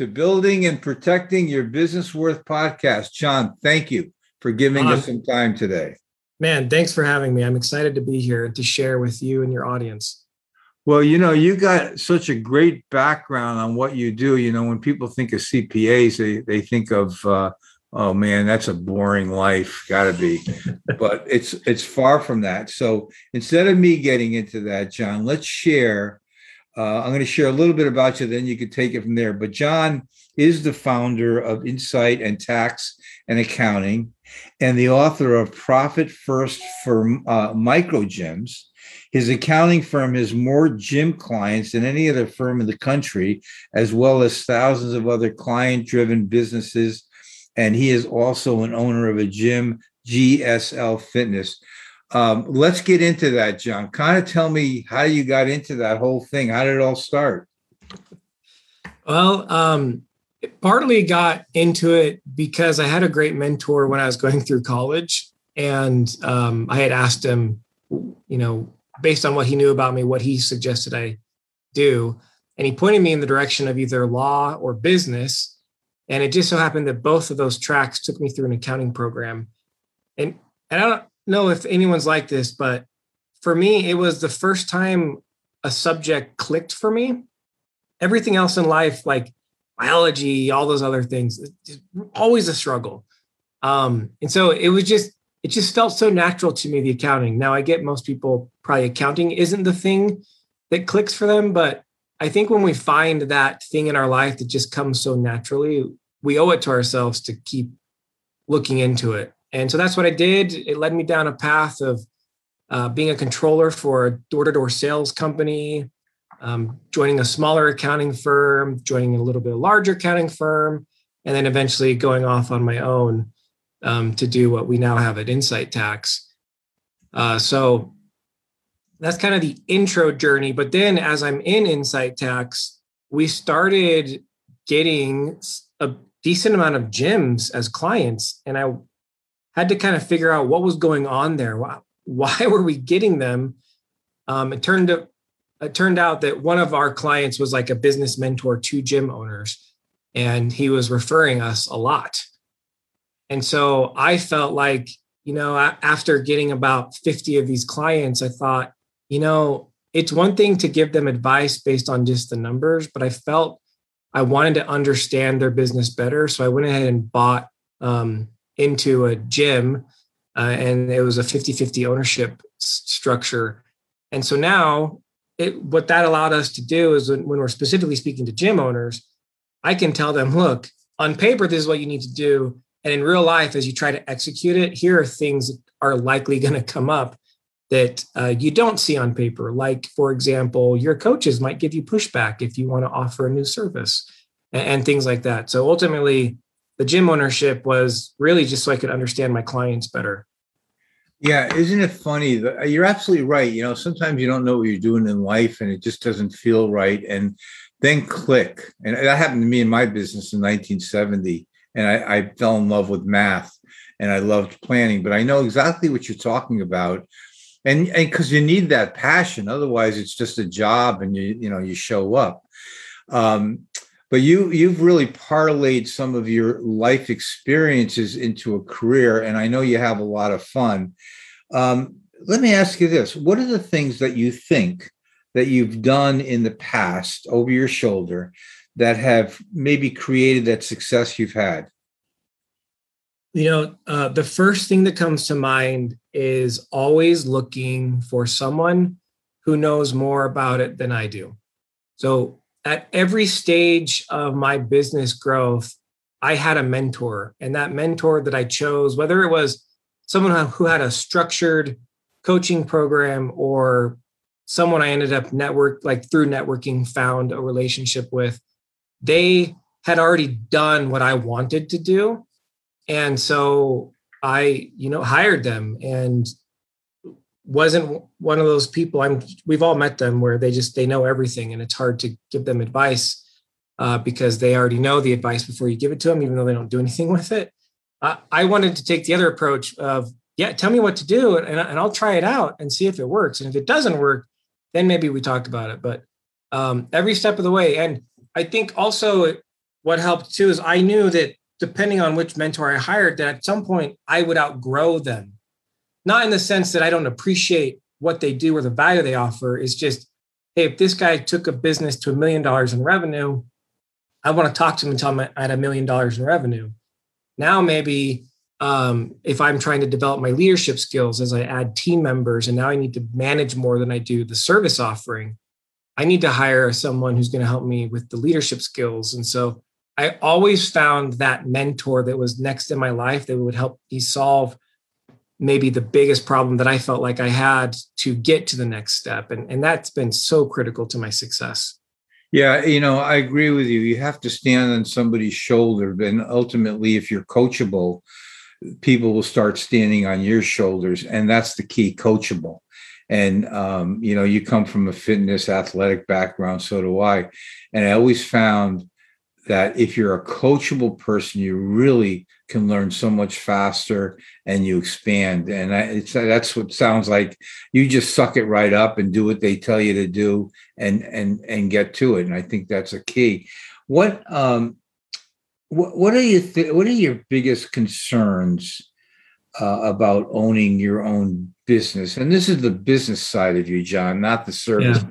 to Building and Protecting Your Business Worth podcast. John, thank you for giving us some time today. Man, thanks for having me. I'm excited to be here to share with you and your audience. Well, you know, you got such a great background on what you do. You know, when people think of CPAs, they, they think of, uh, oh man, that's a boring life, gotta be. but it's it's far from that. So instead of me getting into that, John, let's share uh, I'm going to share a little bit about you, then you can take it from there. But John is the founder of Incite and Tax and Accounting and the author of Profit First for uh, Micro Gyms. His accounting firm has more gym clients than any other firm in the country, as well as thousands of other client driven businesses. And he is also an owner of a gym, GSL Fitness. Um, let's get into that, John. Kind of tell me how you got into that whole thing. How did it all start? Well, um, partly got into it because I had a great mentor when I was going through college, and um, I had asked him, you know, based on what he knew about me, what he suggested I do, and he pointed me in the direction of either law or business. And it just so happened that both of those tracks took me through an accounting program. And, and I don't know if anyone's like this, but for me, it was the first time a subject clicked for me. Everything else in life, like biology, all those other things, always a struggle. Um, and so it was just, it just felt so natural to me, the accounting. Now I get most people probably accounting isn't the thing that clicks for them, but I think when we find that thing in our life that just comes so naturally, we owe it to ourselves to keep looking into it. And so that's what I did. It led me down a path of uh, being a controller for a door to door sales company, um, joining a smaller accounting firm, joining a little bit larger accounting firm, and then eventually going off on my own um, to do what we now have at Incite Tax. Uh, so that's kind of the intro journey. But then as I'm in Incite Tax, we started getting a decent amount of gyms as clients. And I had to kind of figure out what was going on there. Why, why were we getting them? Um, it turned to, it turned out that one of our clients was like a business mentor to gym owners, and he was referring us a lot. And so I felt like, you know, after getting about 50 of these clients, I thought, you know, it's one thing to give them advice based on just the numbers, but I felt I wanted to understand their business better. So I went ahead and bought um, into a gym uh, and it was a 50-50 ownership s- structure. And so now it, what that allowed us to do is when, when we're specifically speaking to gym owners i can tell them look on paper this is what you need to do and in real life as you try to execute it here are things that are likely going to come up that uh, you don't see on paper. Like for example your coaches might give you pushback if you want to offer a new service and, and things like that. So ultimately the gym ownership was really just so I could understand my clients better. Yeah, isn't it funny? Uh, you're absolutely right. You know, sometimes you don't know what you're doing in life and it just doesn't feel right. And then click. And that happened to me in my business in 1970. And I, I fell in love with math and I loved planning, but I know exactly what you're talking about. And and because you need that passion, otherwise it's just a job and you, you know, you show up. Um, but you you've really parlayed some of your life experiences into a career and i know you have a lot of fun. Um, let me ask you this. What are the things that you think that you've done in the past over your shoulder that have maybe created that success you've had? You know, uh, the first thing that comes to mind is always looking for someone who knows more about it than I do. So at every stage of my business growth, I had a mentor, and that mentor that I chose, whether it was someone who had a structured coaching program or someone I ended up network like through networking found a relationship with, they had already done what I wanted to do. And so I, you know, hired them and wasn't one of those people i'm we've all met them where they just they know everything and it's hard to give them advice uh, because they already know the advice before you give it to them even though they don't do anything with it. Uh, i wanted to take the other approach of yeah tell me what to do and, and i'll try it out and see if it works. And if it doesn't work then maybe we talk about it. But um, every step of the way. And i think also what helped too is i knew that depending on which mentor i hired that at some point i would outgrow them not in the sense that I don't appreciate what they do or the value they offer. It's just, hey, if this guy took a business to a million dollars in revenue, I want to talk to him and tell him I had a million dollars in revenue. Now, maybe um, if I'm trying to develop my leadership skills as I add team members, and now I need to manage more than I do the service offering, I need to hire someone who's going to help me with the leadership skills. And so I always found that mentor that was next in my life that would help me solve maybe the biggest problem that I felt like I had to get to the next step. And, and that's been so critical to my success. Yeah, you know, I agree with you. You have to stand on somebody's shoulder. And ultimately, if you're coachable, people will start standing on your shoulders. And that's the key coachable. And, um, you know, you come from a fitness athletic background, so do I. And I always found that if you're a coachable person, you really can learn so much faster and you expand. And it's that's what sounds like. You just suck it right up and do what they tell you to do, and and and get to it. And I think that's a key. What um, what what are you th- what are your biggest concerns uh, about owning your own business? And this is the business side of you, John, not the service. Yeah.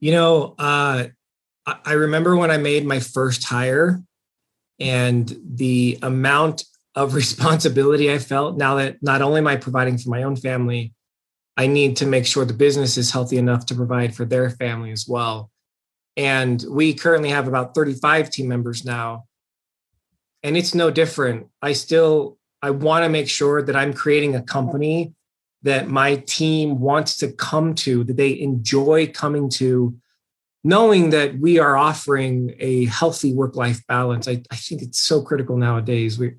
You know, uh, I remember when I made my first hire and the amount of responsibility I felt now that not only am I providing for my own family, I need to make sure the business is healthy enough to provide for their family as well. And we currently have about 35 team members now. And it's no different. I still I want to make sure that I'm creating a company that my team wants to come to, that they enjoy coming to knowing that we are offering a healthy work-life balance, I, I think it's so critical nowadays. We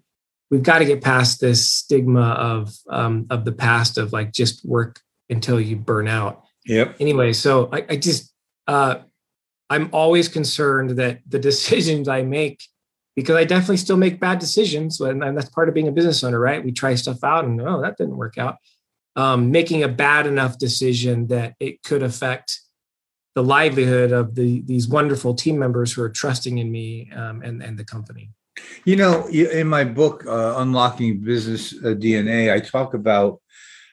we've got to get past this stigma of um, of the past of like just work until you burn out. Yep. Anyway, so I, I just uh, I'm always concerned that the decisions I make, because I definitely still make bad decisions, and that's part of being a business owner, right? We try stuff out, and oh, that didn't work out. Um, making a bad enough decision that it could affect the livelihood of the these wonderful team members who are trusting in me um, and and the company. You know, in my book, uh, Unlocking Business uh, DNA, I talk about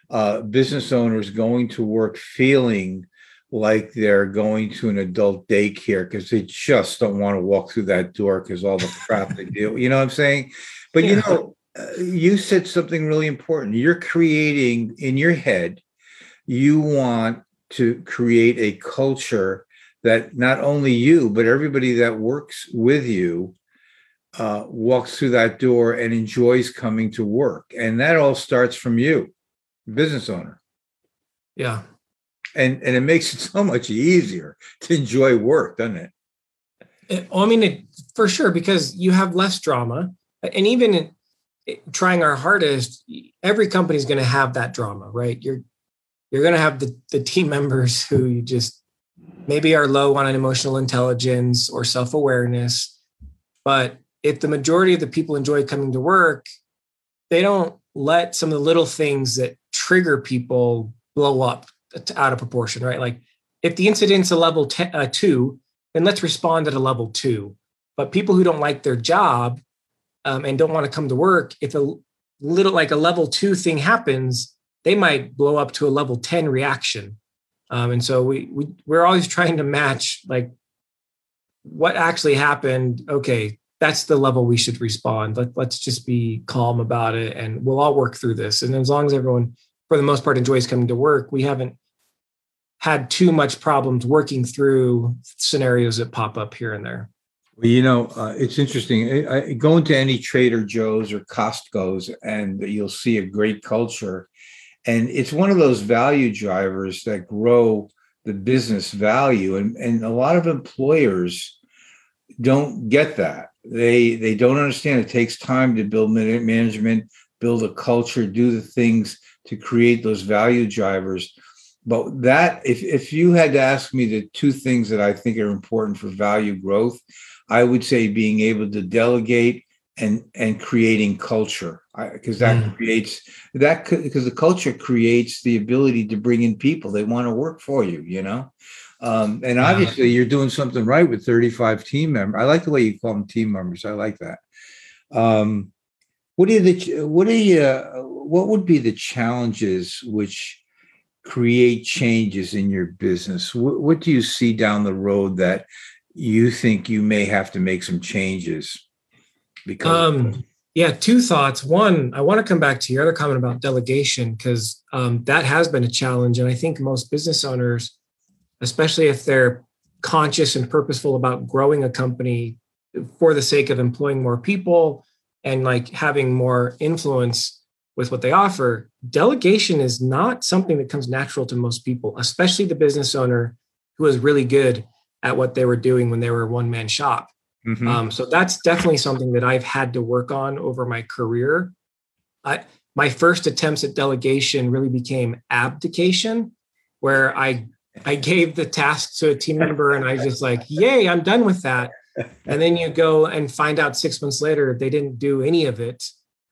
uh, business owners going to work feeling like they're going to an adult daycare because they just don't want to walk through that door because all the crap they do. You know what I'm saying? But yeah. you know, uh, you said something really important. You're creating in your head. You want to create a culture that not only you but everybody that works with you uh, walks through that door and enjoys coming to work. And that all starts from you business owner. Yeah. And and it makes it so much easier to enjoy work doesn't it, it i mean it, for sure because you have less drama. And even trying our hardest every company is going to have that drama right? You're you're going to have the, the team members who you just maybe are low on an emotional intelligence or self-awareness but if the majority of the people enjoy coming to work they don't let some of the little things that trigger people blow up out of proportion right? Like if the incident's a level uh, two then let's respond at a level two. But people who don't like their job um, and don't want to come to work if a little like a level two thing happens they might blow up to a level 10 reaction. Um, and so we, we we're always trying to match like what actually happened. Okay, that's the level we should respond. Let, let's just be calm about it and we'll all work through this. And as long as everyone, for the most part, enjoys coming to work, we haven't had too much problems working through scenarios that pop up here and there. Well, you know, uh, it's interesting. I, I go into any Trader Joe's or Costco's, and you'll see a great culture, and it's one of those value drivers that grow the business value. And and a lot of employers don't get that. They they don't understand. It takes time to build management, build a culture, do the things to create those value drivers but that if, if you had to ask me the two things that i think are important for value growth I would say being able to delegate and and creating culture because that mm. creates that because the culture creates the ability to bring in people. They want to work for you you know? Um, and obviously you're doing something right with 35 team members i like the way you call them team members. I like that. Um, what are the what are you what would be the challenges which create changes in your business? What, what do you see down the road that you think you may have to make some changes because um, yeah two thoughts one i want to come back to your other comment about delegation because um, that has been a challenge and i think most business owners especially if they're conscious and purposeful about growing a company for the sake of employing more people and like having more influence with what they offer delegation is not something that comes natural to most people especially the business owner who is really good at what they were doing when they were one man shop. Mm-hmm. Um, so that's definitely something that I've had to work on over my career. I, my first attempts at delegation really became abdication, where I I gave the task to a team member and I was just like, yay, I'm done with that. And then you go and find out six months later they didn't do any of it.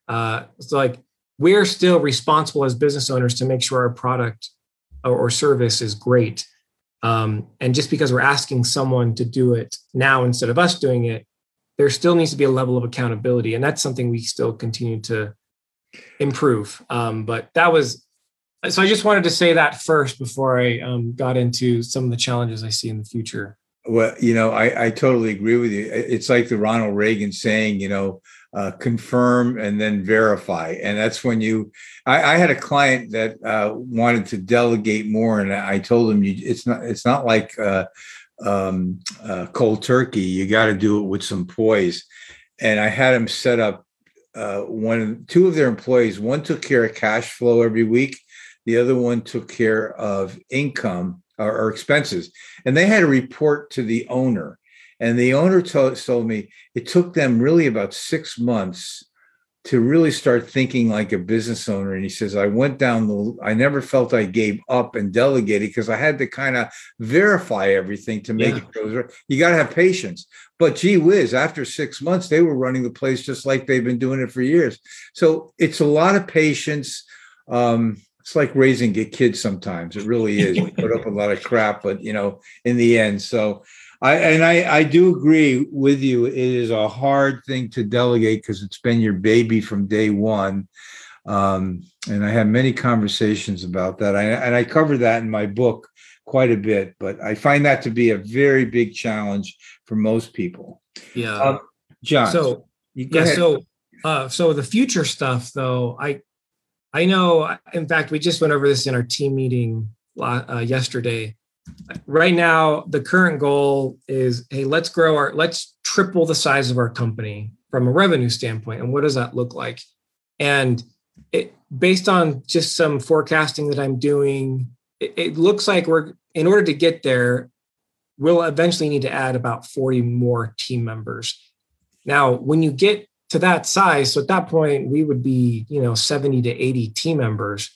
Uh, it's like we're still responsible as business owners to make sure our product or, or service is great. Um, and just because we're asking someone to do it now instead of us doing it, there still needs to be a level of accountability. And that's something we still continue to improve. Um, but that was, so I just wanted to say that first before I um, got into some of the challenges I see in the future. Well, you know, I, I totally agree with you. It's like the Ronald Reagan saying, you know, uh, confirm and then verify. And that's when you, I, I had a client that uh, wanted to delegate more, and I told him, you, it's not, it's not like uh, um, uh, cold turkey. You got to do it with some poise. And I had him set up uh, one, two of their employees. One took care of cash flow every week. The other one took care of income or, or expenses, and they had to report to the owner and the owner told, told me it took them really about six months to really start thinking like a business owner. And he says, I went down the, I never felt I gave up and delegated because I had to kind of verify everything to make yeah. it go. You got to have patience. But gee whiz, after six months, they were running the place just like they've been doing it for years. So it's a lot of patience. Um, it's like raising a kid sometimes. It really is. You put up a lot of crap, but you know, in the end. So I and I, I do agree with you. It is a hard thing to delegate because it's been your baby from day one. Um, and I had many conversations about that. I, and I cover that in my book quite a bit, but I find that to be a very big challenge for most people. Yeah. Um, John. So, yeah. Ahead. So, uh, so the future stuff though, I, I know, in fact, we just went over this in our team meeting uh, yesterday right now the current goal is hey let's grow our let's triple the size of our company from a revenue standpoint and what does that look like? And it based on just some forecasting that i'm doing it, it looks like we're in order to get there we'll eventually need to add about 40 more team members. Now when you get to that size so at that point we would be you know 70 to 80 team members.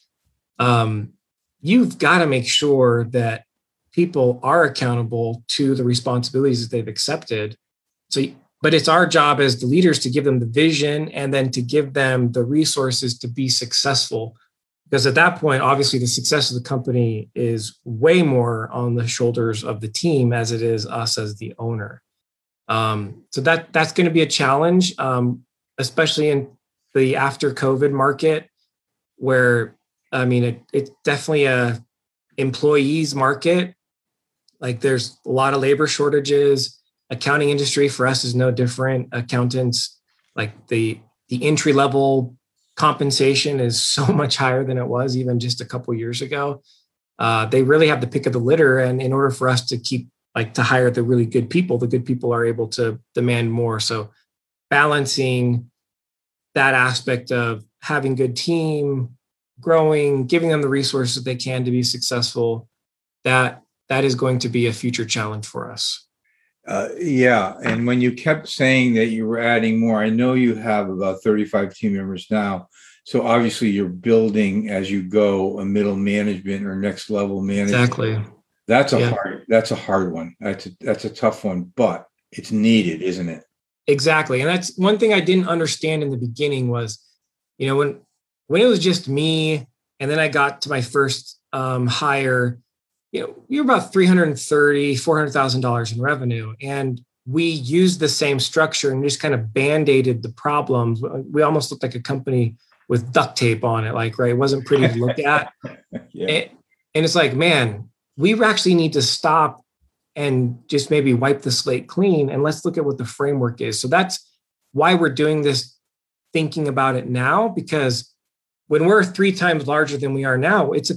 Um, you've got to make sure that people are accountable to the responsibilities that they've accepted. So, but it's our job as the leaders to give them the vision and then to give them the resources to be successful. Because at that point, obviously, the success of the company is way more on the shoulders of the team as it is us as the owner. Um, so that that's going to be a challenge, um, especially in the after COVID market, where I mean, it, it's definitely a employees market like there's a lot of labor shortages. accounting industry for us is no different. Accountants, like the the entry level compensation is so much higher than it was even just a couple years ago. Uh, they really have the pick of the litter, and in order for us to keep like to hire the really good people, the good people are able to demand more. So balancing that aspect of having good team, growing, giving them the resources they can to be successful, that that is going to be a future challenge for us. Uh, yeah, and when you kept saying that you were adding more, I know you have about 35 team members now. So obviously you're building as you go a middle management or next level management. Exactly. That's a yeah. hard that's a hard one. That's a that's a tough one, but it's needed, isn't it? Exactly. And that's one thing I didn't understand in the beginning was, you know, when when it was just me and then I got to my first um, hire, you know, we were about 330, $400,000 in revenue. And we used the same structure and just kind of band-aided the problems. We almost looked like a company with duct tape on it, like, right. It wasn't pretty to look at. yeah. and, and it's like, man, we actually need to stop and just maybe wipe the slate clean and let's look at what the framework is. So that's why we're doing this thinking about it now because when we're three times larger than we are now, it's a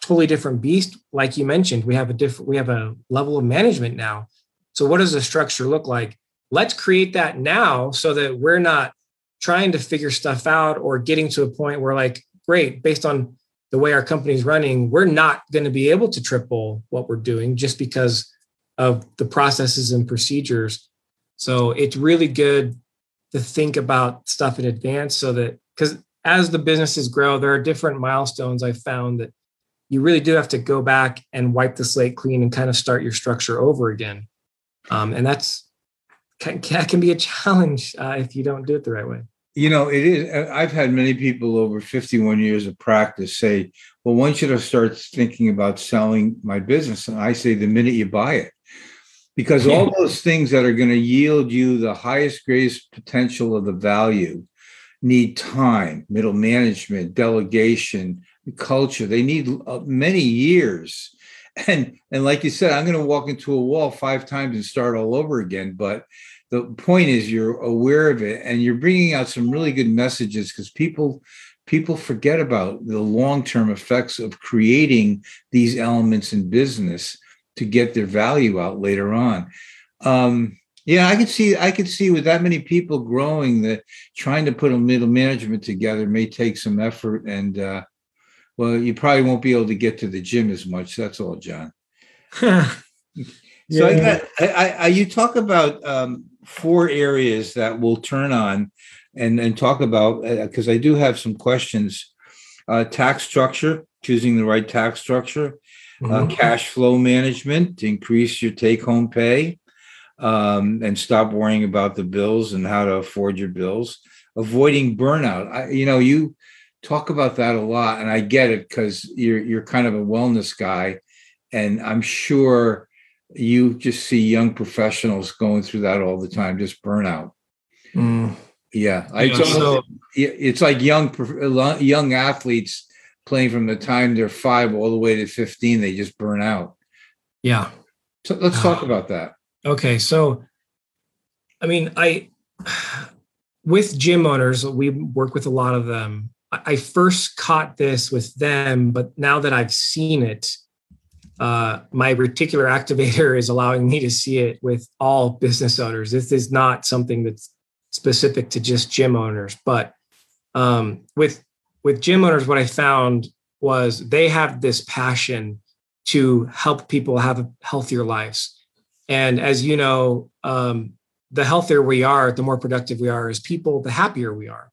totally different beast. Like you mentioned, we have a different, we have a level of management now. So what does the structure look like? Let's create that now so that we're not trying to figure stuff out or getting to a point where like, great, based on the way our company's running, we're not going to be able to triple what we're doing just because of the processes and procedures. So it's really good to think about stuff in advance so that because as the businesses grow, there are different milestones I found that you really do have to go back and wipe the slate clean and kind of start your structure over again. Um, and that's that can be a challenge uh, if you don't do it the right way. You know, it is. I've had many people over 51 years of practice say, well, when should I start thinking about selling my business? And I say, the minute you buy it. Because all those things that are going to yield you the highest, greatest potential of the value need time, middle management, delegation, culture. They need uh, many years. And and like you said, I'm going to walk into a wall five times and start all over again. But the point is, you're aware of it, and you're bringing out some really good messages because people people forget about the long term effects of creating these elements in business to get their value out later on. Um, yeah, I could see I could see with that many people growing that trying to put a middle management together may take some effort and uh, well, you probably won't be able to get to the gym as much. That's all, John. yeah. So I got I, I, you talk about um, four areas that we'll turn on and and talk about because uh, I do have some questions. Uh, tax structure, choosing the right tax structure, uh, mm-hmm. uh, cash flow management to increase your take home pay, um, and stop worrying about the bills and how to afford your bills. Avoiding burnout. I, you know, you talk about that a lot, and I get it because you're you're kind of a wellness guy, and I'm sure you just see young professionals going through that all the time, just burnout. Mm. Yeah, I yeah, so, it's like young young athletes playing from the time they're five all the way to fifteen. They just burn out. Yeah. So let's talk about that. Okay, so I mean, I with gym owners, we work with a lot of them. I first caught this with them, but now that I've seen it, uh, my reticular activator is allowing me to see it with all business owners. This is not something that's specific to just gym owners, but um, with with gym owners, what I found was they have this passion to help people have healthier lives. And as you know, um, the healthier we are, the more productive we are as people, the happier we are.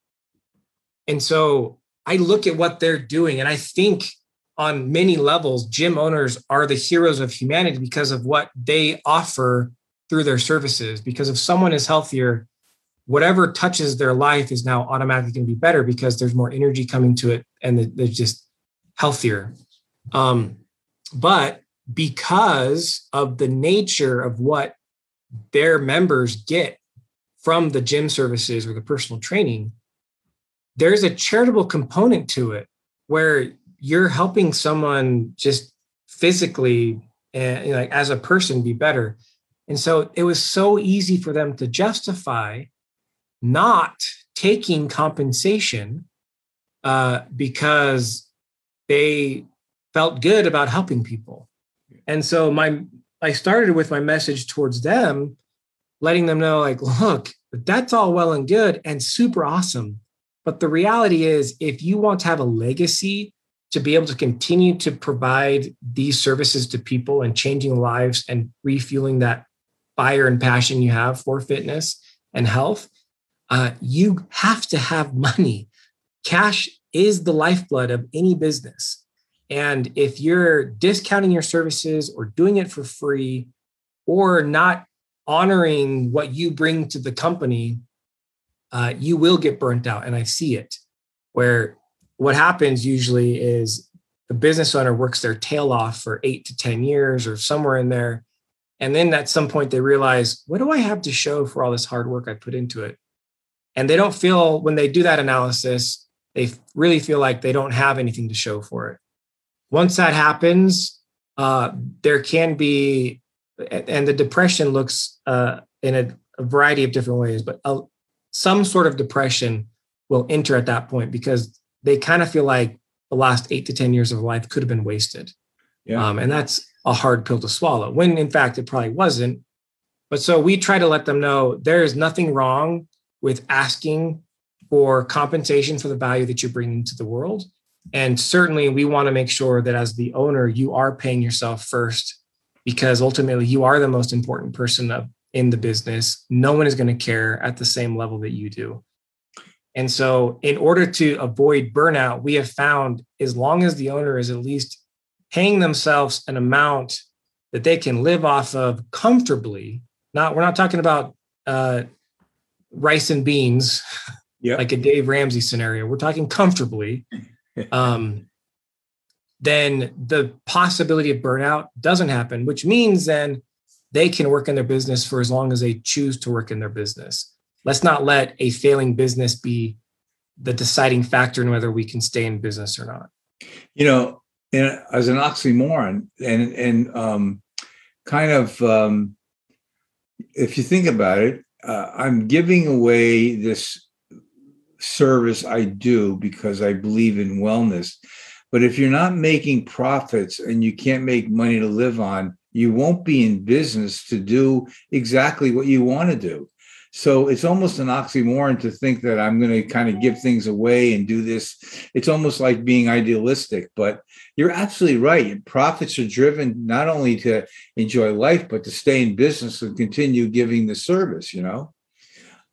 And so I look at what they're doing and I think on many levels, gym owners are the heroes of humanity because of what they offer through their services. Because if someone is healthier, whatever touches their life is now automatically going to be better because there's more energy coming to it and they're just healthier. Um, but because of the nature of what their members get from the gym services or the personal training, there's a charitable component to it where you're helping someone just physically and like as a person be better And so it was so easy for them to justify not taking compensation uh, because they felt good about helping people. And so my I started with my message towards them, letting them know, like, look, that's all well and good and super awesome. But the reality is, if you want to have a legacy to be able to continue to provide these services to people and changing lives and refueling that fire and passion you have for fitness and health, uh, you have to have money. Cash is the lifeblood of any business. And if you're discounting your services or doing it for free or not honoring what you bring to the company, uh, you will get burnt out. And I see it where what happens usually is the business owner works their tail off for eight to 10 years or somewhere in there. And then at some point they realize, what do I have to show for all this hard work I put into it? And they don't feel, when they do that analysis, they really feel like they don't have anything to show for it. Once that happens, uh, there can be, and the depression looks uh, in a, a, variety of different ways, but some sort of depression will enter at that point because they kind of feel like the last eight to 10 years of life could have been wasted. Yeah. Um, and that's a hard pill to swallow when in fact it probably wasn't. But so we try to let them know there is nothing wrong with asking for compensation for the value that you're bringing to the world. And certainly we want to make sure that as the owner, you are paying yourself first because ultimately you are the most important person of, in the business. No one is going to care at the same level that you do. And so, in order to avoid burnout, we have found as long as the owner is at least paying themselves an amount that they can live off of comfortably, not we're not talking about uh, rice and beans, yep. like a Dave Ramsey scenario. We're talking comfortably. um, then the possibility of burnout doesn't happen, which means then they can work in their business for as long as they choose to work in their business let's not let a failing business be the deciding factor in whether we can stay in business or not. You know, as an oxymoron, and and um, kind of, um, if you think about it, uh, I'm giving away this service I do because I believe in wellness. But if you're not making profits and you can't make money to live on, you won't be in business to do exactly what you want to do. So it's almost an oxymoron to think that I'm going to kind of give things away and do this. It's almost like being idealistic, but you're absolutely right. Profits are driven not only to enjoy life, but to stay in business and continue giving the service, you know?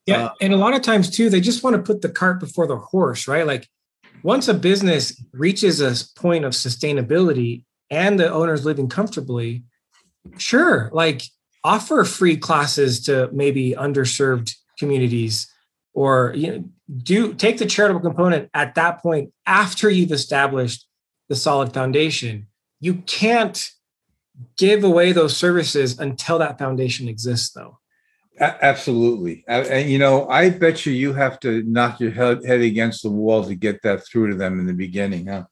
Yeah. Uh, and a lot of times, too, they just want to put the cart before the horse, right? Like once a business reaches a point of sustainability and the owner's living comfortably, sure, like offer free classes to maybe underserved communities or you know do take the charitable component at that point after you've established the solid foundation. You can't give away those services until that foundation exists though. Absolutely. And you know i bet you you have to knock your head, head against the wall to get that through to them in the beginning huh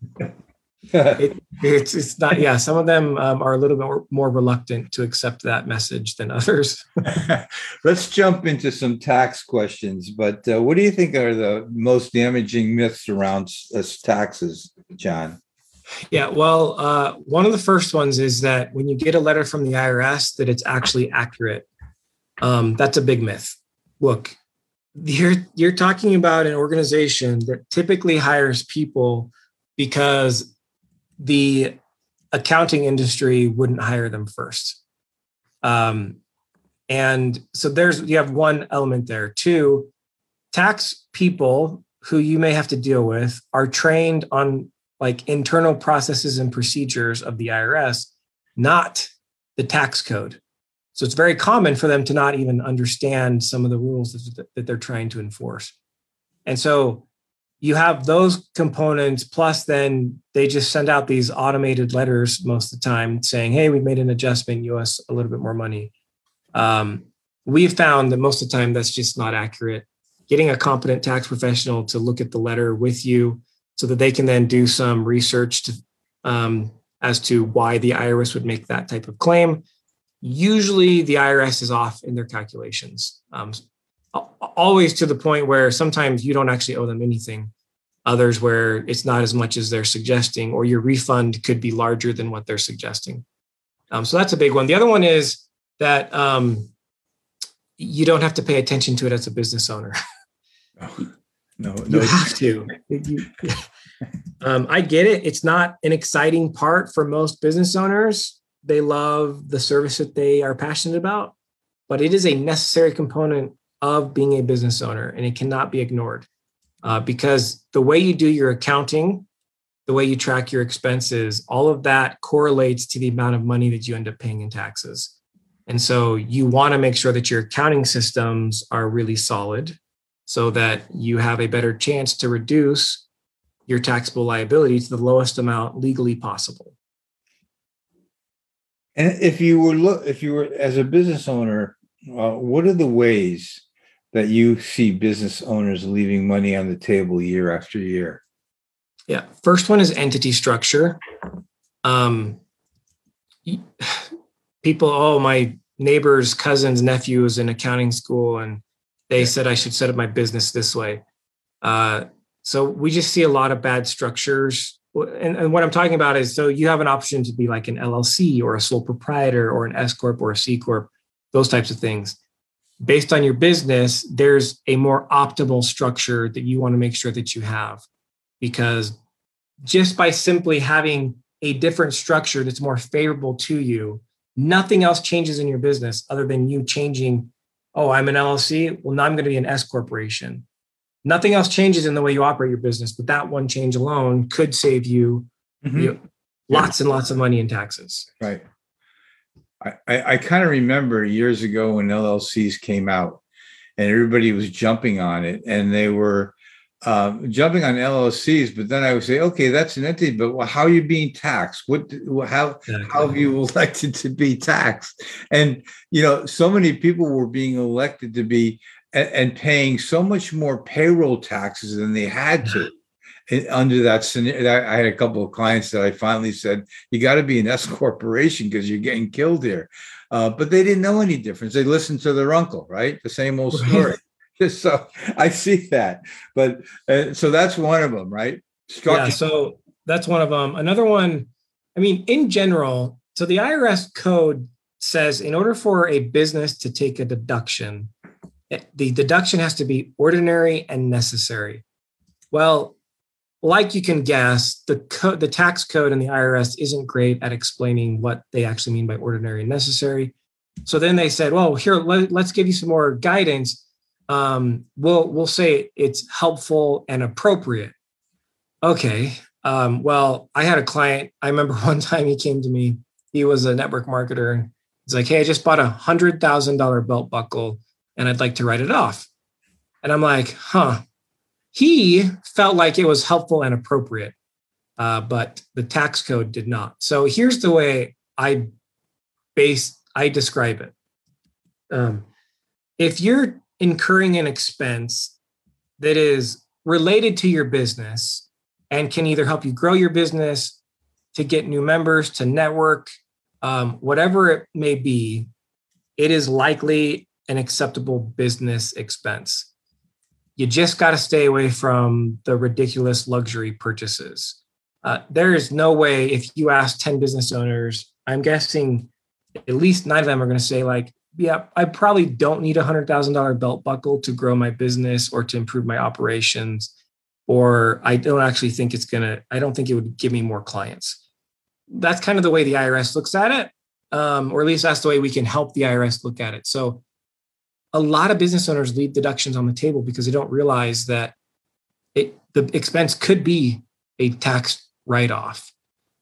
it, it's it's not yeah some of them um, are a little bit more, more reluctant to accept that message than others. Let's jump into some tax questions but uh, what do you think are the most damaging myths around uh, taxes john? Yeah well uh, one of the first ones is that when you get a letter from the irs that it's actually accurate um, that's a big myth. Look you're you're talking about an organization that typically hires people because the accounting industry wouldn't hire them first. Um, and so there's you have one element there. Two, tax people who you may have to deal with are trained on like internal processes and procedures of the IRS, not the tax code. So it's very common for them to not even understand some of the rules that, that they're trying to enforce. And so you have those components plus then they just send out these automated letters most of the time saying hey we've made an adjustment. You us a little bit more money. Um, we've found that most of the time that's just not accurate. Getting a competent tax professional to look at the letter with you so that they can then do some research to, um, as to why the irs would make that type of claim. Usually the IRS is off in their calculations. Um, always to the point where sometimes you don't actually owe them anything. Others where it's not as much as they're suggesting, or your refund could be larger than what they're suggesting. Um, so that's a big one. The other one is that um, you don't have to pay attention to it as a business owner. Oh, no, you have to. um, I get it. It's not an exciting part for most business owners. They love the service that they are passionate about, but it is a necessary component of being a business owner and it cannot be ignored uh, because the way you do your accounting, the way you track your expenses, all of that correlates to the amount of money that you end up paying in taxes. And so you want to make sure that your accounting systems are really solid so that you have a better chance to reduce your taxable liability to the lowest amount legally possible. And if you were look, if you were as a business owner, uh, what are the ways that you see business owners leaving money on the table year after year? Yeah, first one is entity structure. Um, people, oh, my neighbor's cousin's nephew is in accounting school, and they said I should set up my business this way. Uh, so we just see a lot of bad structures. And, and, what I'm talking about is so you have an option to be like an LLC or a sole proprietor or an S corp or a C corp, those types of things. Based on your business, there's a more optimal structure that you want to make sure that you have, because just by simply having a different structure that's more favorable to you, nothing else changes in your business other than you changing. Oh, I'm an LLC. Well, now I'm going to be an S corporation nothing else changes in the way you operate your business, but that one change alone could save you, mm-hmm. you know, lots yeah. and lots of money in taxes. Right. I, I, I kind of remember years ago when LLCs came out and everybody was jumping on it and they were uh, jumping on LLCs, but then I would say, okay, that's an entity, but how are you being taxed? What, how, exactly. how have you elected to be taxed? And you know, so many people were being elected to be and, and paying so much more payroll taxes than they had to under that scenario. I had a couple of clients that I finally said, "You got to be an S corporation because you're getting killed here." Uh, but they didn't know any difference. They listened to their uncle, right? The same old story. So I see that, but uh, so that's one of them, right? Structure. Yeah. So that's one of them. Another one. I mean, in general, so the IRS code says in order for a business to take a deduction, the deduction has to be ordinary and necessary. Well, like you can guess, the code, the tax code and the IRS isn't great at explaining what they actually mean by ordinary and necessary. So then they said, "Well, here let, us give you some more guidance. Um, we'll we'll say it's helpful and appropriate." Okay. Um, well, I had a client. I remember one time he came to me. He was a network marketer, and he's like, "Hey, I just bought a hundred thousand dollar belt buckle." and I'd like to write it off. And I'm like, huh. He felt like it was helpful and appropriate, uh, but the tax code did not. So here's the way I base I describe it. Um, if you're incurring an expense that is related to your business and can either help you grow your business, to get new members, to network, um, whatever it may be, it is likely an acceptable business expense. You just got to stay away from the ridiculous luxury purchases. Uh, there is no way, if you ask 10 business owners, I'm guessing at least nine of them are going to say, like, yeah, I probably don't need a $100,000 belt buckle to grow my business or to improve my operations. Or I don't actually think it's going to, I don't think it would give me more clients. That's kind of the way the IRS looks at it. Um, or at least that's the way we can help the IRS look at it. So a lot of business owners leave deductions on the table because they don't realize that it the expense could be a tax write-off.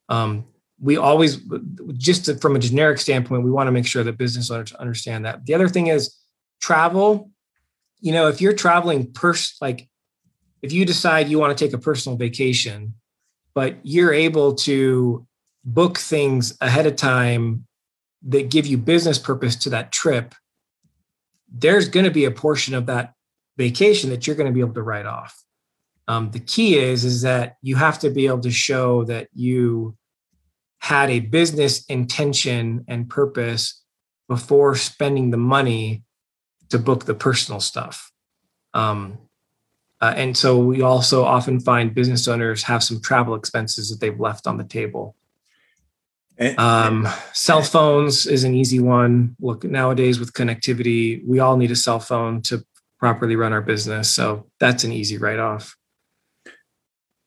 Um, we always just to, from a generic standpoint, we want to make sure that business owners understand that. The other thing is travel. You know, if you're traveling pers like if you decide you want to take a personal vacation, but you're able to book things ahead of time that give you business purpose to that trip there's going to be a portion of that vacation that you're going to be able to write off. Um, the key is is that you have to be able to show that you had a business intention and purpose before spending the money to book the personal stuff. Um, uh, and so we also often find business owners have some travel expenses that they've left on the table. Um, cell phones is an easy one. Look, nowadays with connectivity, we all need a cell phone to properly run our business. So that's an easy write off.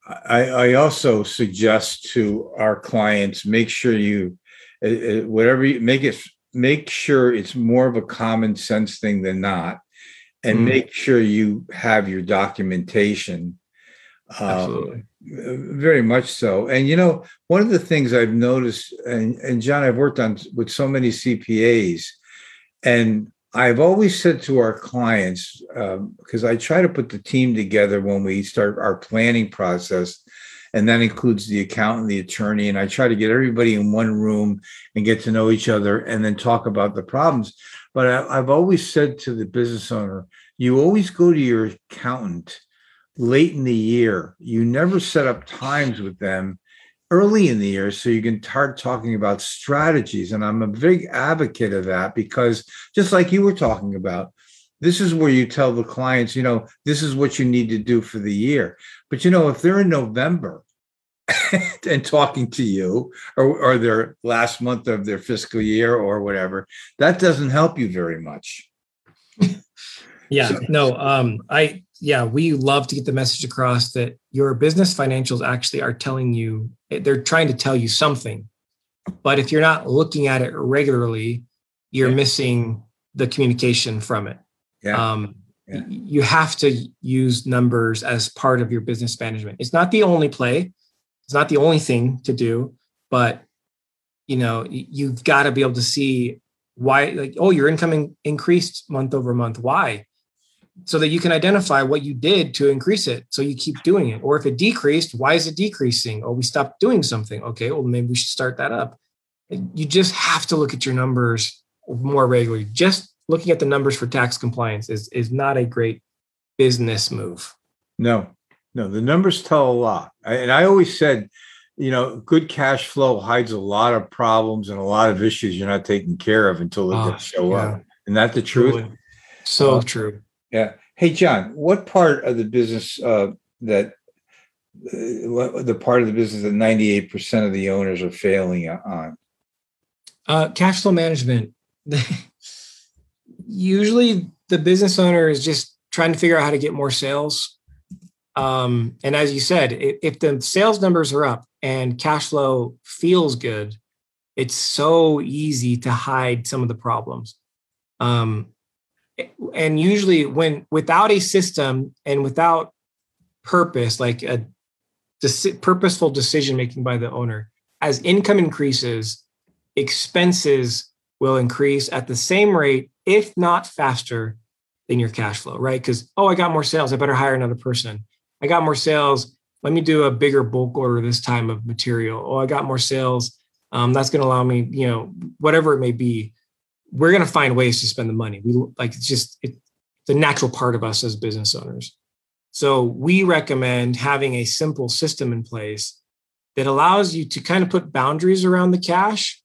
I, I also suggest to our clients, make sure you, uh, uh, whatever you make it, make sure it's more of a common sense thing than not. And Mm. make sure you have your documentation. Um, Absolutely. uh, very much so. And you know, one of the things I've noticed, and, and John, I've worked on with so many CPAs, and I've always said to our clients, um, because I try to put the team together when we start our planning process, and that includes the accountant, the attorney, and I try to get everybody in one room and get to know each other and then talk about the problems. But I, I've always said to the business owner, you always go to your accountant late in the year. You never set up times with them early in the year so you can start talking about strategies. And I'm a big advocate of that because just like you were talking about, this is where you tell the clients, you know, this is what you need to do for the year. But you know, if they're in November and talking to you or, or their last month of their fiscal year or whatever, that doesn't help you very much. Yeah, So- no, um, I yeah, we love to get the message across that your business financials actually are telling you they're trying to tell you something. But if you're not looking at it regularly, you're Yeah. missing the communication from it. Yeah. Um, Yeah. You have to use numbers as part of your business management. It's not the only play. It's not the only thing to do, but you know you've got to be able to see why. Like, oh, your income in- increased month over month. Why? So that you can identify what you did to increase it. So you keep doing it. Or if it decreased, why is it decreasing? Oh, we stopped doing something. Okay, well maybe we should start that up. You just have to look at your numbers more regularly. Just looking at the numbers for tax compliance is is not a great business move. No, no, the numbers tell a lot. And I always said, you know, good cash flow hides a lot of problems and a lot of issues you're not taking care of until they Oh, ah, show yeah. up. Isn't that the truth? So Well, true. Yeah. Hey, John, what part of the business uh, that uh, the part of the business that 98% of the owners are failing on? Uh, cash flow management. Usually, the business owner is just trying to figure out how to get more sales. Um, and as you said, if, the sales numbers are up and cash flow feels good, it's so easy to hide some of the problems. Um, and usually, when without a system and without purpose, like a purposeful decision making by the owner, as income increases, expenses will increase at the same rate, if not faster, than your cash flow, right? Because, oh, I got more sales. I better hire another person. I got more sales. Let me do a bigger bulk order this time of material. Oh, I got more sales. Um, that's going to allow me, you know, whatever it may be. We're going to find ways to spend the money. We like it's just it, it's a natural part of us as business owners. So we recommend having a simple system in place that allows you to kind of put boundaries around the cash.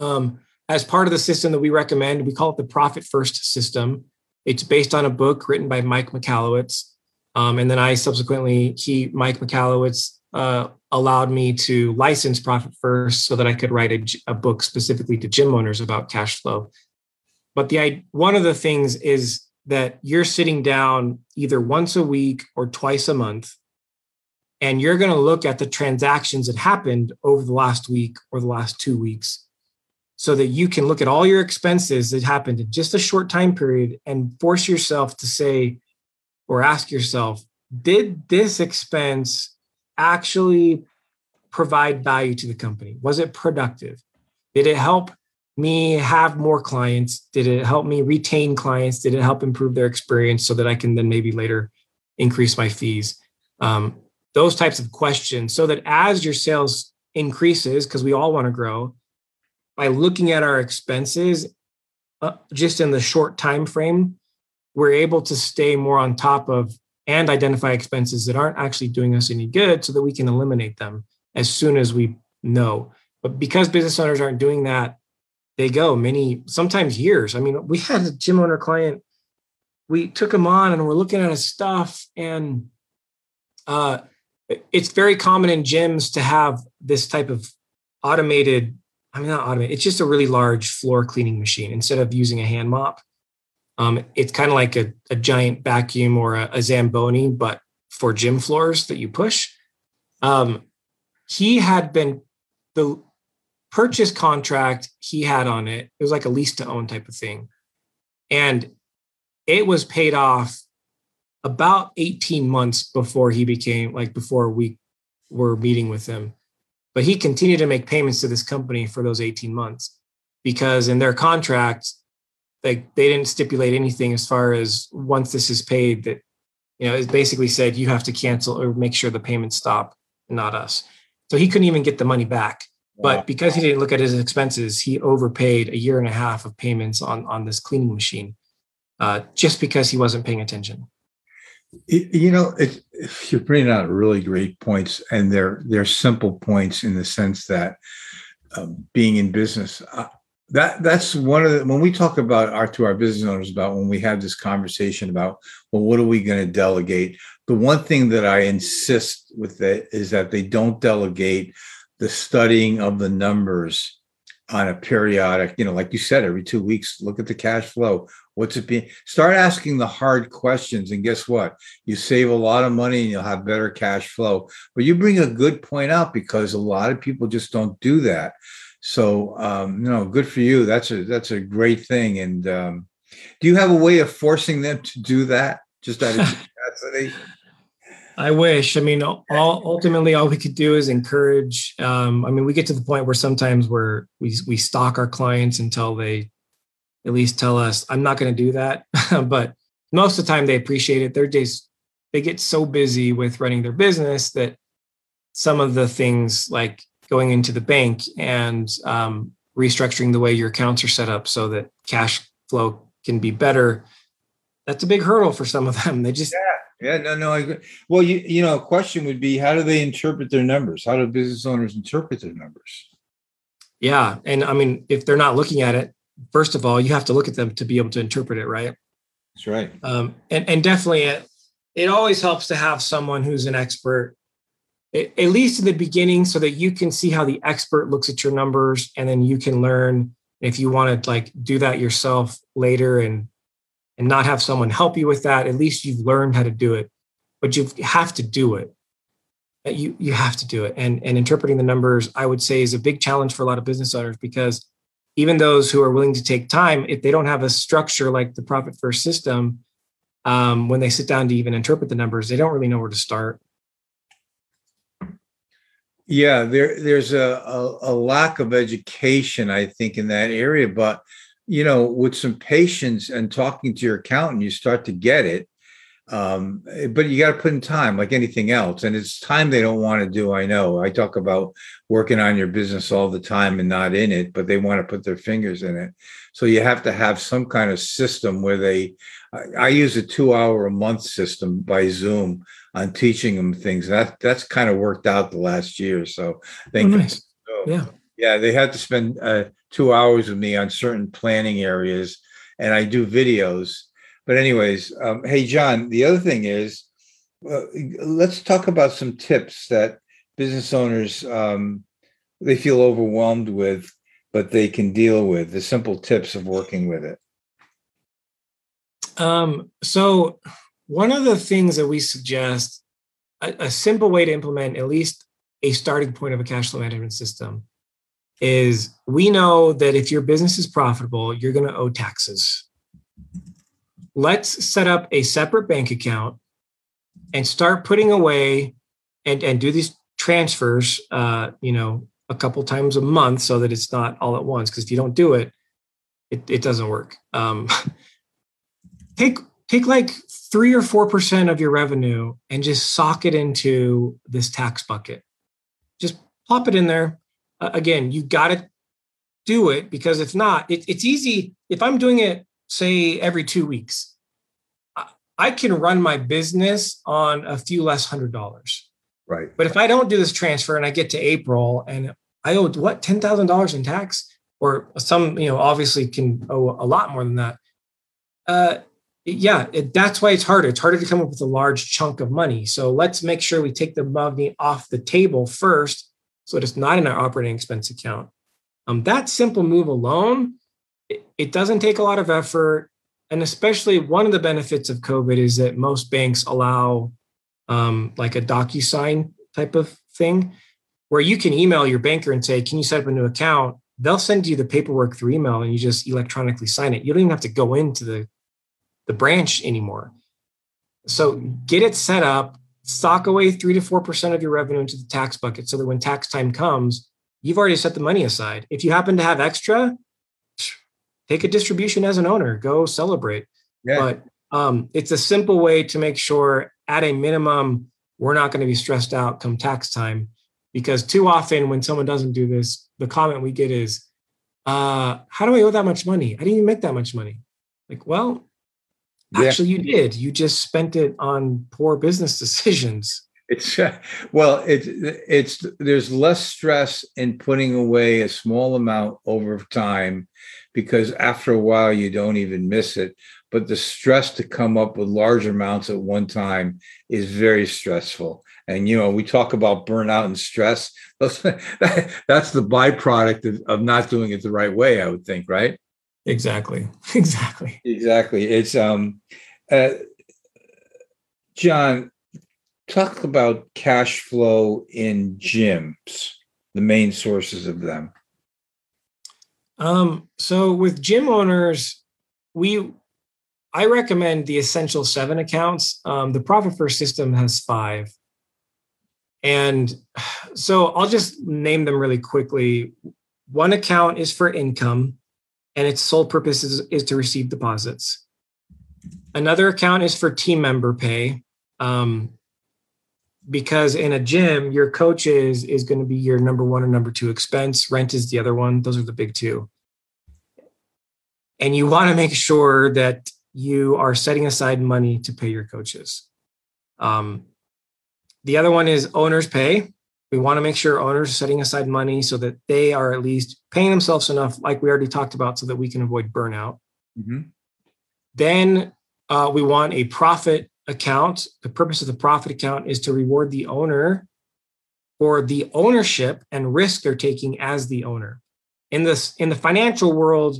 Um, as part of the system that we recommend, we call it the Profit First system. It's based on a book written by Mike Michalowicz. Um, and then I subsequently, he, Mike Michalowicz, uh, allowed me to license Profit First so that I could write a book specifically to gym owners about cash flow. But the one of the things is that you're sitting down either once a week or twice a month and you're going to look at the transactions that happened over the last week or the last two weeks so that you can look at all your expenses that happened in just a short time period and force yourself to say or ask yourself did this expense actually provide value to the company? Was it productive? Did it help me have more clients? Did it help me retain clients? Did it help improve their experience so that i can then maybe later increase my fees? Um, those types of questions so that as your sales increases because we all want to grow by looking at our expenses uh, just in the short time frame we're able to stay more on top of and identify expenses that aren't actually doing us any good so that we can eliminate them as soon as we know but because business owners aren't doing that they go many, sometimes years. I mean, we had a gym owner client, we took him on and we're looking at his stuff and uh, it's very common in gyms to have this type of automated I mean, not automated. It's just a really large floor cleaning machine instead of using a hand mop. Um, it's kind of like a, a, giant vacuum or a, a, Zamboni, but for gym floors that you push. Um, he had been the purchase contract he had on it. It was like a lease to own type of thing, and it was paid off about 18 months before he became like before we were meeting with him but he continued to make payments to this company for those 18 months because in their contract, they, they didn't stipulate anything as far as once this is paid that, you know, it basically said you have to cancel or make sure the payments stop, not us. So he couldn't even get the money back. But because he didn't look at his expenses, he overpaid a year and a half of payments on, on this cleaning machine uh, just because he wasn't paying attention. You know, it, you're bringing out really great points, and they're they're simple points in the sense that um, being in business. That that's one of the when we talk about our to our business owners about when we have this conversation about well, what are we going to delegate? The one thing that I insist with it is that they don't delegate the studying of the numbers on a periodic, you know, like you said, every two weeks, look at the cash flow. What's it being? Start asking the hard questions. And guess what? You save a lot of money and you'll have better cash flow. But you bring a good point out because a lot of people just don't do that. So, um, know, good for you. That's a, that's a great thing. And um, do you have a way of forcing them to do that? Just out of curiosity? I wish. I mean, all, ultimately, all we could do is encourage. Um, I mean, we get to the point where sometimes we're we we stalk our clients until they at least tell us, "I'm not going to do that." but most of the time, they appreciate it. They're just they get so busy with running their business that some of the things like going into the bank and um, restructuring the way your accounts are set up so that cash flow can be better. That's a big hurdle for some of them. They just yeah yeah, no, no, I agree. Well, you you know, a question would be how do they interpret their numbers? How do business owners interpret their numbers? Yeah, and I mean, if they're not looking at it, first of all, you have to look at them to be able to interpret it, right? That's right. Um, and and definitely, it it always helps to have someone who's an expert, at least in the beginning, so that you can see how the expert looks at your numbers, and then you can learn if you want to like do that yourself later and and not have someone help you with that, at least you've learned how to do it. But you have to do it. Uh, you you have to do it. And and interpreting the numbers, I would say, is a big challenge for a lot of business owners because even those who are willing to take time, if they don't have a structure like the profit first system, um, when they sit down to even interpret the numbers, they don't really know where to start. Yeah, there there's a, a, a lack of education, I think, in that area. But you know, with some patience and talking to your accountant, you start to get it. Um, but you got to put in time, like anything else, and it's time they don't want to do. I know. I talk about working on your business all the time and not in it, but they want to put their fingers in it. So you have to have some kind of system where they. I, I use a two-hour a month system by Zoom on teaching them things. That that's kind of worked out the last year. So thank oh, nice. So, yeah, yeah, they had to spend. Uh, two hours with me on certain planning areas, and I do videos. But anyways, um, hey John, the other thing is, uh, let's talk about some tips that business owners um, they feel overwhelmed with, but they can deal with. The simple tips of working with it. Um, so one of the things that we suggest, a, a simple way to implement at least a starting point of a cash flow management system is we know that if your business is profitable, you're going to owe taxes. Let's set up a separate bank account and start putting away and, and do these transfers, uh, you know, a couple times a month so that it's not all at once. Because if you don't do it, it, it doesn't work. Um, take take like three or four percent of your revenue and just sock it into this tax bucket. Just plop it in there uh, again, you got to do it because if not, it, it's easy. If I'm doing it, say every two weeks, I, I can run my business on a few less hundred dollars. Right. But if I don't do this transfer and I get to April and I owe what ten thousand dollars in tax, or some, you know, obviously can owe a lot more than that. Uh, yeah, it, that's why it's harder. It's harder to come up with a large chunk of money. So let's make sure we take the money off the table first, so it's not in our operating expense account. Um, that simple move alone, it, it doesn't take a lot of effort, and especially one of the benefits of COVID is that most banks allow um, like a DocuSign type of thing, where you can email your banker and say, "Can you set up a new account?" They'll send you the paperwork through email, and you just electronically sign it. You don't even have to go into the the branch anymore. So get it set up, stock away three to 4% of your revenue into the tax bucket so that when tax time comes, you've already set the money aside. If you happen to have extra, take a distribution as an owner, go celebrate. Yeah. But um, it's a simple way to make sure at a minimum, we're not going to be stressed out come tax time. Because too often when someone doesn't do this, the comment we get is, uh, how do I owe that much money? I didn't even make that much money. Like, well, yeah. Actually, you did. You just spent it on poor business decisions. It's uh, well, it's it's there's less stress in putting away a small amount over time because after a while you don't even miss it. But the stress to come up with large amounts at one time is very stressful. And you know, we talk about burnout and stress. That's, that's the byproduct of, of not doing it the right way, I would think, right? Exactly. Exactly. Exactly. It's um uh John, talk about cash flow in gyms, the main sources of them. Um, so with gym owners, we I recommend the essential seven accounts. Um, the profit first system has five. And so I'll just name them really quickly. One account is for income and its sole purpose is, is to receive deposits. Another account is for team member pay. Um, because in a gym, your coach is, is going to be your number one or number two expense. Rent is the other one. Those are the big two. And you want to make sure that you are setting aside money to pay your coaches. Um, the other one is owner's pay we want to make sure owners are setting aside money so that they are at least paying themselves enough, like we already talked about, so that we can avoid burnout. Mm-hmm. Then uh, we want a profit account. The purpose of the profit account is to reward the owner for the ownership and risk they're taking as the owner. In this in the financial world,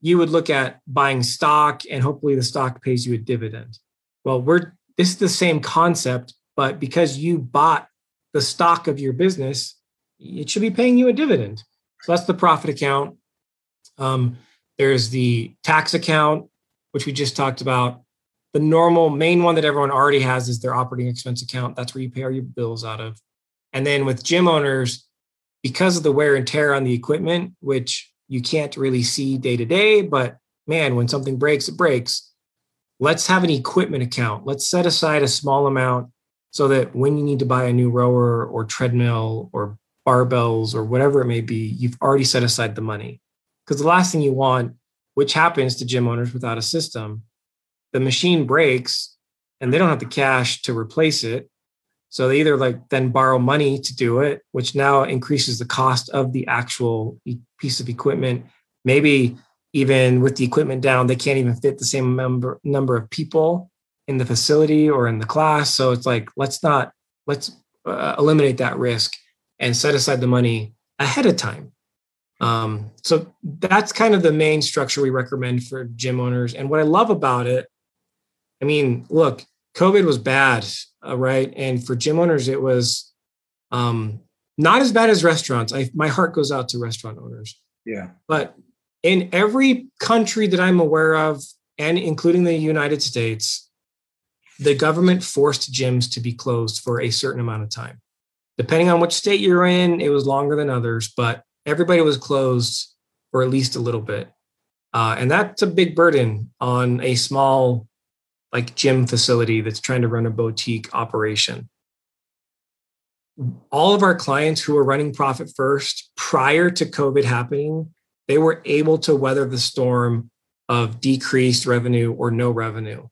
you would look at buying stock and hopefully the stock pays you a dividend. Well, we're this is the same concept, but because you bought the stock of your business, it should be paying you a dividend. So that's the profit account. Um, there's the tax account, which we just talked about. The normal main one that everyone already has is their operating expense account. That's where you pay all your bills out of. And then with gym owners, because of the wear and tear on the equipment, which you can't really see day to day, but man, when something breaks, it breaks. Let's have an equipment account. Let's set aside a small amount so that when you need to buy a new rower or treadmill or barbells or whatever it may be, you've already set aside the money. Because the last thing you want, which happens to gym owners without a system, the machine breaks and they don't have the cash to replace it. So they either like then borrow money to do it, which now increases the cost of the actual piece of equipment. Maybe even with the equipment down, they can't even fit the same number number of people in the facility or in the class. So it's like, let's not, let's uh, eliminate that risk and set aside the money ahead of time. Um, so that's kind of the main structure we recommend for gym owners. And what I love about it, I mean, look, COVID was bad, uh, right? And for gym owners, it was um, not as bad as restaurants. I, my heart goes out to restaurant owners. Yeah. But in every country that I'm aware of, and including the United States, the government forced gyms to be closed for a certain amount of time. Depending on which state you're in, it was longer than others, but everybody was closed for at least a little bit. Uh, and that's a big burden on a small, like gym facility that's trying to run a boutique operation. All of our clients who were running profit first prior to COVID happening, they were able to weather the storm of decreased revenue or no revenue.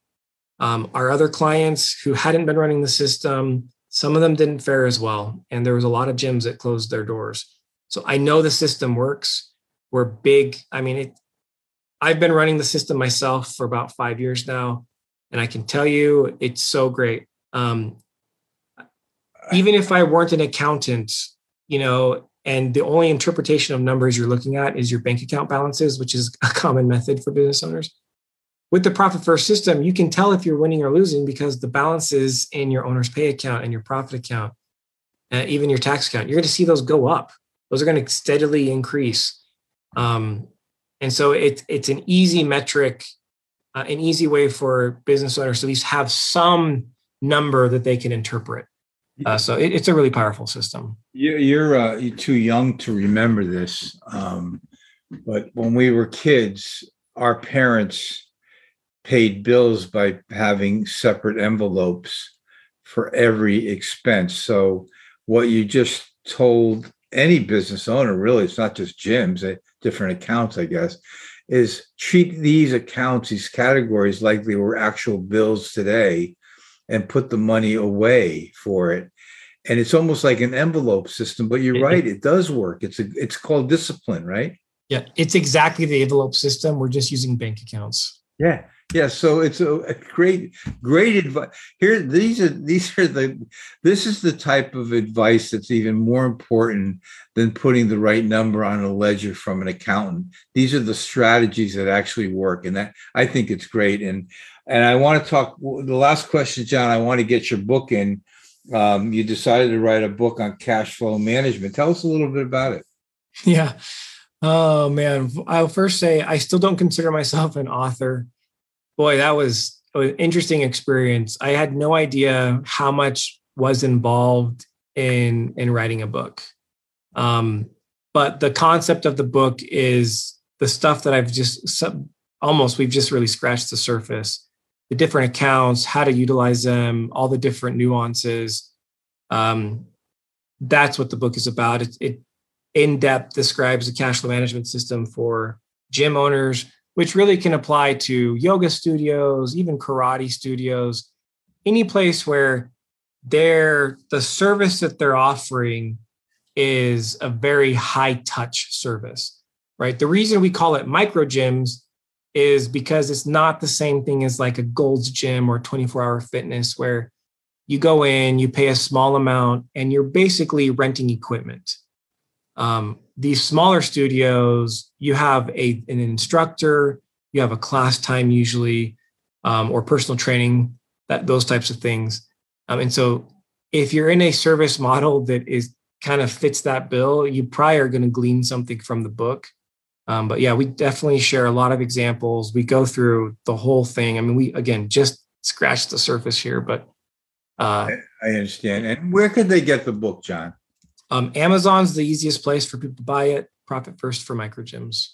Um, our other clients who hadn't been running the system, some of them didn't fare as well. And there was a lot of gyms that closed their doors. So I know the system works. We're big. I mean, it, I've been running the system myself for about five years now, and I can tell you it's so great. Um, even if I weren't an accountant, you know, and the only interpretation of numbers you're looking at is your bank account balances, which is a common method for business owners. With the profit first system, you can tell if you're winning or losing because the balances in your owner's pay account and your profit account, uh, even your tax account, you're going to see those go up. Those are going to steadily increase. Um, and so it, it's an easy metric, uh, an easy way for business owners to at least have some number that they can interpret. Uh, so it, it's a really powerful system. You, you're uh, you're too young to remember this, um, but when we were kids, our parents paid bills by having separate envelopes for every expense. So what you just told any business owner, really, it's not just gyms, eh, different accounts, I guess, is treat these accounts, these categories like they were actual bills today and put the money away for it. And it's almost like an envelope system, but you're right, it does work. It's a it's called discipline, right? Yeah, it's exactly the envelope system. We're just using bank accounts. Yeah. Yeah, so it's a, a great, great advice. Here, these are these are the this is the type of advice that's even more important than putting the right number on a ledger from an accountant. These are the strategies that actually work, and that I think it's great. And and I want to talk. The last question, John. I want to get your book in. Um, you decided to write a book on cash flow management. Tell us a little bit about it. Yeah. Oh man, I'll first say I still don't consider myself an author. Boy, that was an interesting experience. I had no idea how much was involved in in writing a book. Um, but the concept of the book is the stuff that I've just almost we've just really scratched the surface. The different accounts, how to utilize them, all the different nuances. Um, that's what the book is about. It, it in depth describes the cash flow management system for gym owners, which really can apply to yoga studios, even karate studios, any place where they're the service that they're offering is a very high touch service, right? The reason we call it micro gyms is because it's not the same thing as like a Gold's Gym or 24 hour fitness where you go in, you pay a small amount, and you're basically renting equipment. Um, these smaller studios, you have a, an instructor, you have a class time usually, um, or personal training, that those types of things. Um, and so, if you're in a service model that is kind of fits that bill, you probably are going to glean something from the book. Um, but yeah, we definitely share a lot of examples. We go through the whole thing. I mean, we again just scratched the surface here, but uh, I understand. And where could they get the book, John? Um, Amazon's the easiest place for people to buy it. Profit first for micro gyms.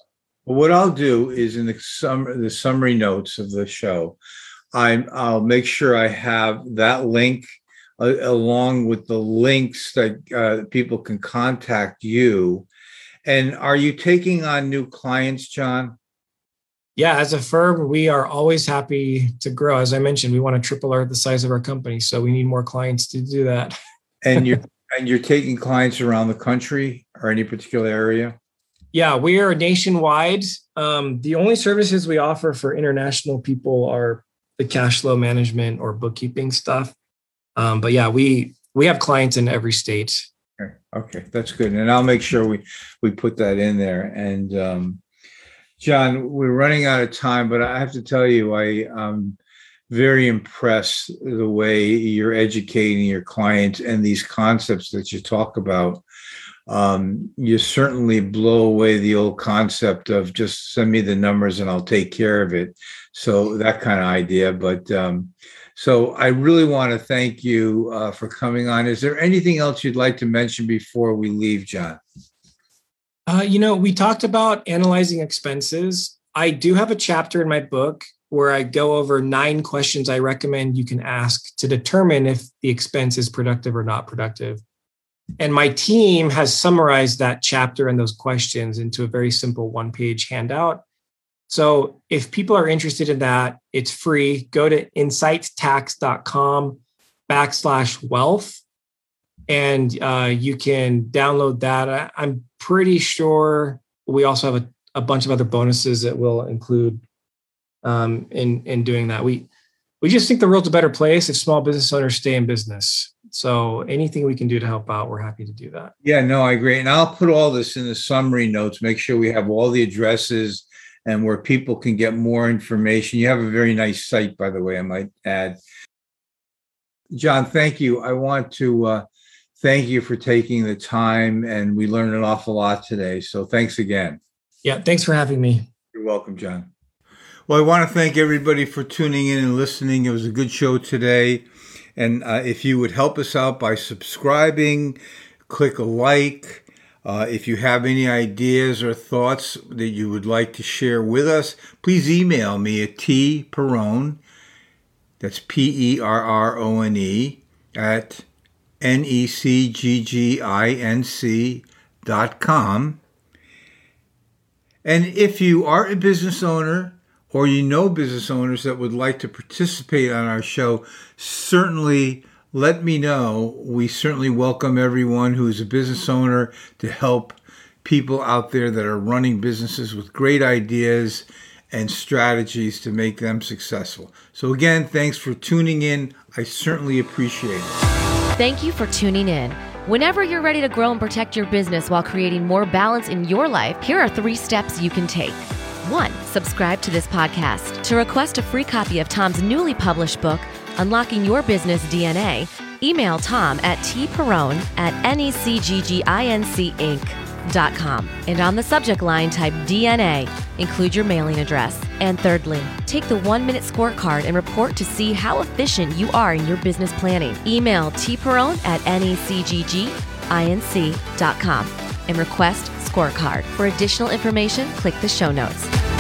Well, what I'll do is in the sum the summary notes of the show, I'm I'll make sure I have that link uh, along with the links that uh, people can contact you. And are you taking on new clients, John? Yeah, as a firm, we are always happy to grow. As I mentioned, we want to triple our the size of our company, so we need more clients to do that. and you're and you're taking clients around the country or any particular area? Yeah, we are nationwide. Um, the only services we offer for international people are the cash flow management or bookkeeping stuff. Um, but yeah, we we have clients in every state. Okay. okay, that's good, and I'll make sure we we put that in there. And um, John, we're running out of time, but I have to tell you, I um, very impressed the way you're educating your clients and these concepts that you talk about. Um, you certainly blow away the old concept of just send me the numbers and I'll take care of it. So that kind of idea. But um, so I really want to thank you uh, for coming on. Is there anything else you'd like to mention before we leave, John? Uh, you know, we talked about analyzing expenses. I do have a chapter in my book where I go over nine questions I recommend you can ask to determine if the expense is productive or not productive. And my team has summarized that chapter and those questions into a very simple one page handout. So if people are interested in that, it's free. Go to incitetax.com backslash wealth and uh, you can download that. I'm pretty sure we also have a, a bunch of other bonuses that we'll include um, in in doing that. We we just think the world's a better place if small business owners stay in business. So anything we can do to help out, we're happy to do that. Yeah, no, I agree. And I'll put all this in the summary notes, make sure we have all the addresses and where people can get more information. You have a very nice site, by the way, I might add. John, thank you. I want to uh, thank you for taking the time, and we learned an awful lot today. So thanks again. Yeah, thanks for having me. You're welcome, John. Well, I want to thank everybody for tuning in and listening. It was a good show today. And uh, if you would help us out by subscribing, click a like. Uh, if you have any ideas or thoughts that you would like to share with us, please email me at tperrone, that's P E R R O N E, at N E C G G I N C dot com. And if you are a business owner or you know business owners that would like to participate on our show, certainly let me know. We certainly welcome everyone who is a business owner to help people out there that are running businesses with great ideas and strategies to make them successful. So, again, thanks for tuning in. I certainly appreciate it. Thank you for tuning in. Whenever you're ready to grow and protect your business while creating more balance in your life, here are three steps you can take. One, subscribe to this podcast. To request a free copy of Tom's newly published book, Unlocking Your Business DNA, email Tom at tperrone at necgginc.com. And on the subject line, type DNA. Include your mailing address. And thirdly, take the one minute scorecard and report to see how efficient you are in your business planning. Email tperrone at necgginc.com and request scorecard. For additional information, click the show notes.